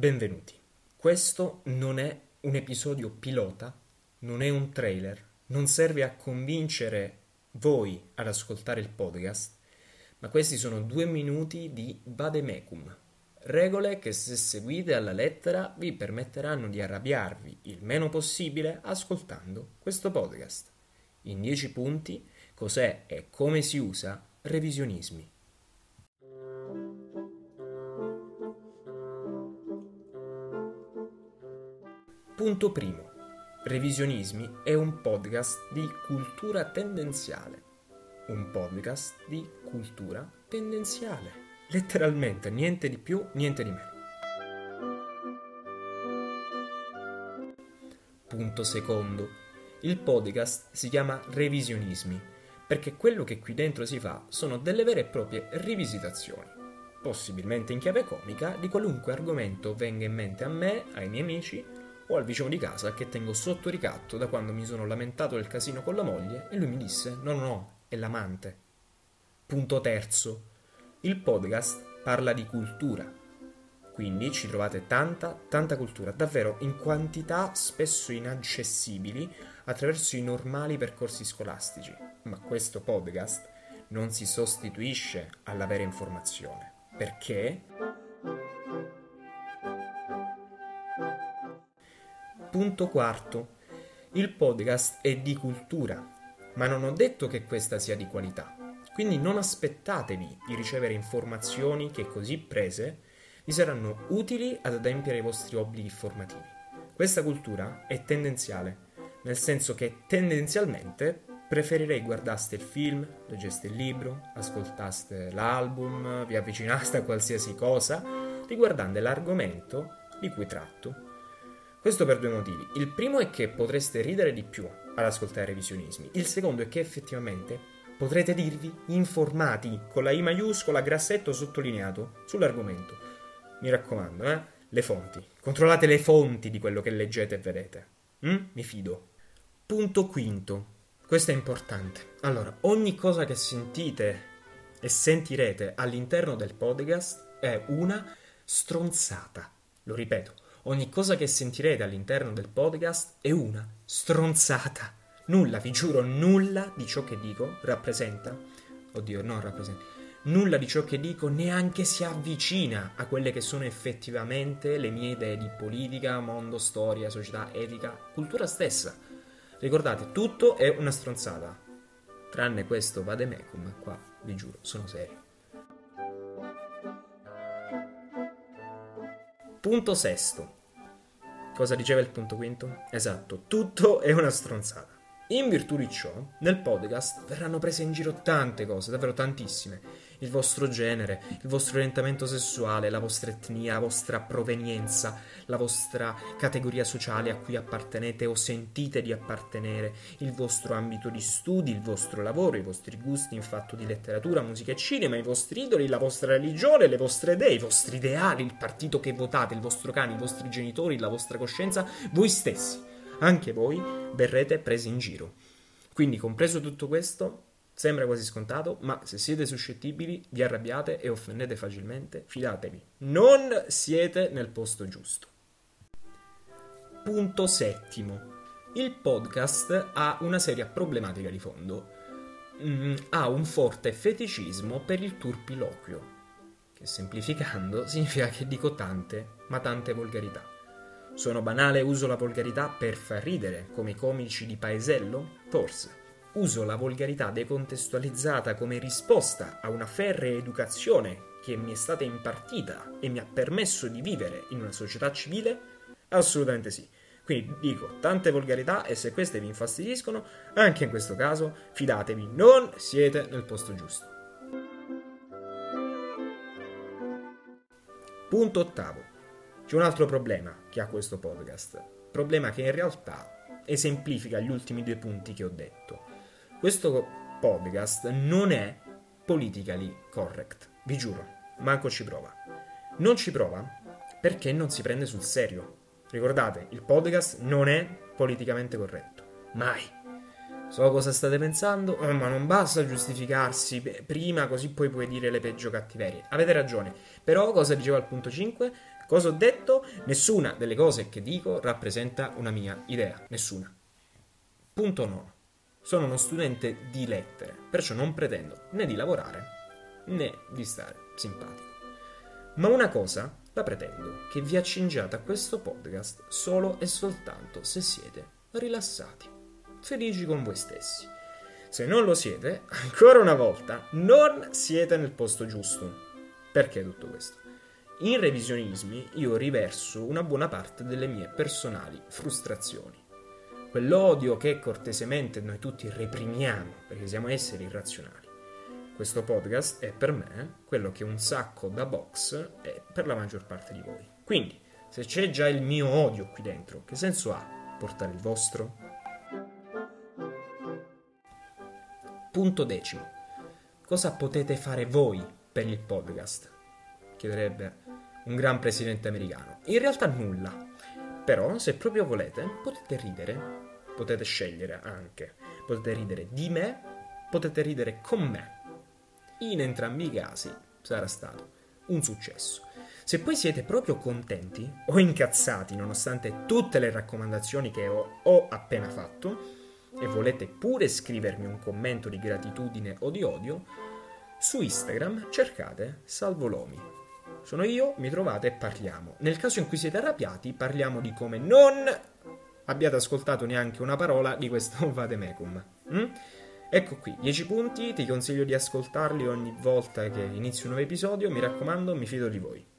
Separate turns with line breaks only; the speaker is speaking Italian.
Benvenuti. Questo non è un episodio pilota, non è un trailer, non serve a convincere voi ad ascoltare il podcast, ma questi sono due minuti di vademecum, regole che se seguite alla lettera vi permetteranno di arrabbiarvi il meno possibile ascoltando questo podcast. In dieci punti, cos'è e come si usa revisionismi. Punto primo. Revisionismi è un podcast di cultura tendenziale. Un podcast di cultura tendenziale. Letteralmente, niente di più, niente di meno. Punto secondo. Il podcast si chiama Revisionismi perché quello che qui dentro si fa sono delle vere e proprie rivisitazioni, possibilmente in chiave comica, di qualunque argomento venga in mente a me, ai miei amici o al vicino di casa che tengo sotto ricatto da quando mi sono lamentato del casino con la moglie e lui mi disse no no no, è l'amante. Punto terzo. Il podcast parla di cultura. Quindi ci trovate tanta, tanta cultura, davvero in quantità spesso inaccessibili attraverso i normali percorsi scolastici. Ma questo podcast non si sostituisce alla vera informazione. Perché? Punto quarto. Il podcast è di cultura, ma non ho detto che questa sia di qualità. Quindi non aspettatevi di ricevere informazioni che così prese vi saranno utili ad adempiere i vostri obblighi formativi. Questa cultura è tendenziale, nel senso che tendenzialmente preferirei guardaste il film, leggeste il libro, ascoltaste l'album, vi avvicinaste a qualsiasi cosa, riguardante l'argomento di cui tratto questo per due motivi. Il primo è che potreste ridere di più ad ascoltare revisionismi. Il secondo è che effettivamente potrete dirvi informati con la I maiuscola, grassetto sottolineato sull'argomento. Mi raccomando, eh? Le fonti. Controllate le fonti di quello che leggete e vedete. Mm? Mi fido. Punto quinto. Questo è importante. Allora, ogni cosa che sentite e sentirete all'interno del podcast è una stronzata. Lo ripeto, Ogni cosa che sentirete all'interno del podcast è una stronzata. Nulla, vi giuro, nulla di ciò che dico rappresenta. Oddio, non rappresenta. Nulla di ciò che dico neanche si avvicina a quelle che sono effettivamente le mie idee di politica, mondo, storia, società, etica, cultura stessa. Ricordate, tutto è una stronzata. Tranne questo vademecum, qua, vi giuro, sono serio. Punto sesto. Cosa diceva il punto quinto? Esatto, tutto è una stronzata. In virtù di ciò, nel podcast verranno prese in giro tante cose, davvero tantissime. Il vostro genere, il vostro orientamento sessuale, la vostra etnia, la vostra provenienza, la vostra categoria sociale a cui appartenete o sentite di appartenere, il vostro ambito di studi, il vostro lavoro, i vostri gusti in fatto di letteratura, musica e cinema, i vostri idoli, la vostra religione, le vostre idee, i vostri ideali, il partito che votate, il vostro cane, i vostri genitori, la vostra coscienza, voi stessi. Anche voi verrete presi in giro. Quindi, compreso tutto questo, Sembra quasi scontato, ma se siete suscettibili, vi arrabbiate e offendete facilmente, fidatevi, non siete nel posto giusto. Punto settimo. Il podcast ha una seria problematica di fondo. Mm, ha un forte feticismo per il turpiloquio, che semplificando significa che dico tante, ma tante volgarità. Sono banale e uso la volgarità per far ridere, come i comici di paesello? Forse uso la volgarità decontestualizzata come risposta a una ferrea educazione che mi è stata impartita e mi ha permesso di vivere in una società civile? Assolutamente sì. Quindi dico tante volgarità e se queste vi infastidiscono, anche in questo caso fidatevi, non siete nel posto giusto. Punto ottavo. C'è un altro problema che ha questo podcast. Problema che in realtà esemplifica gli ultimi due punti che ho detto. Questo podcast non è politically correct, vi giuro, manco ci prova. Non ci prova perché non si prende sul serio. Ricordate, il podcast non è politicamente corretto, mai. So cosa state pensando, oh, ma non basta giustificarsi prima così poi puoi dire le peggio cattiverie. Avete ragione, però cosa dicevo al punto 5? Cosa ho detto? Nessuna delle cose che dico rappresenta una mia idea, nessuna. Punto 9. Sono uno studente di lettere, perciò non pretendo né di lavorare né di stare simpatico. Ma una cosa la pretendo, che vi accingiate a questo podcast solo e soltanto se siete rilassati, felici con voi stessi. Se non lo siete, ancora una volta, non siete nel posto giusto. Perché tutto questo? In revisionismi io riverso una buona parte delle mie personali frustrazioni. Quell'odio che cortesemente noi tutti reprimiamo perché siamo esseri irrazionali. Questo podcast è per me quello che un sacco da box è per la maggior parte di voi. Quindi, se c'è già il mio odio qui dentro, che senso ha portare il vostro? Punto decimo. Cosa potete fare voi per il podcast? Chiederebbe un gran presidente americano. In realtà nulla. Però, se proprio volete, potete ridere. Potete scegliere anche. Potete ridere di me, potete ridere con me. In entrambi i casi sarà stato un successo. Se poi siete proprio contenti o incazzati nonostante tutte le raccomandazioni che ho, ho appena fatto e volete pure scrivermi un commento di gratitudine o di odio, su Instagram cercate Salvolomi sono io, mi trovate e parliamo. Nel caso in cui siete arrabbiati, parliamo di come non abbiate ascoltato neanche una parola di questo Vademecum. Mm? Ecco qui, 10 punti, ti consiglio di ascoltarli ogni volta che inizio un nuovo episodio, mi raccomando, mi fido di voi.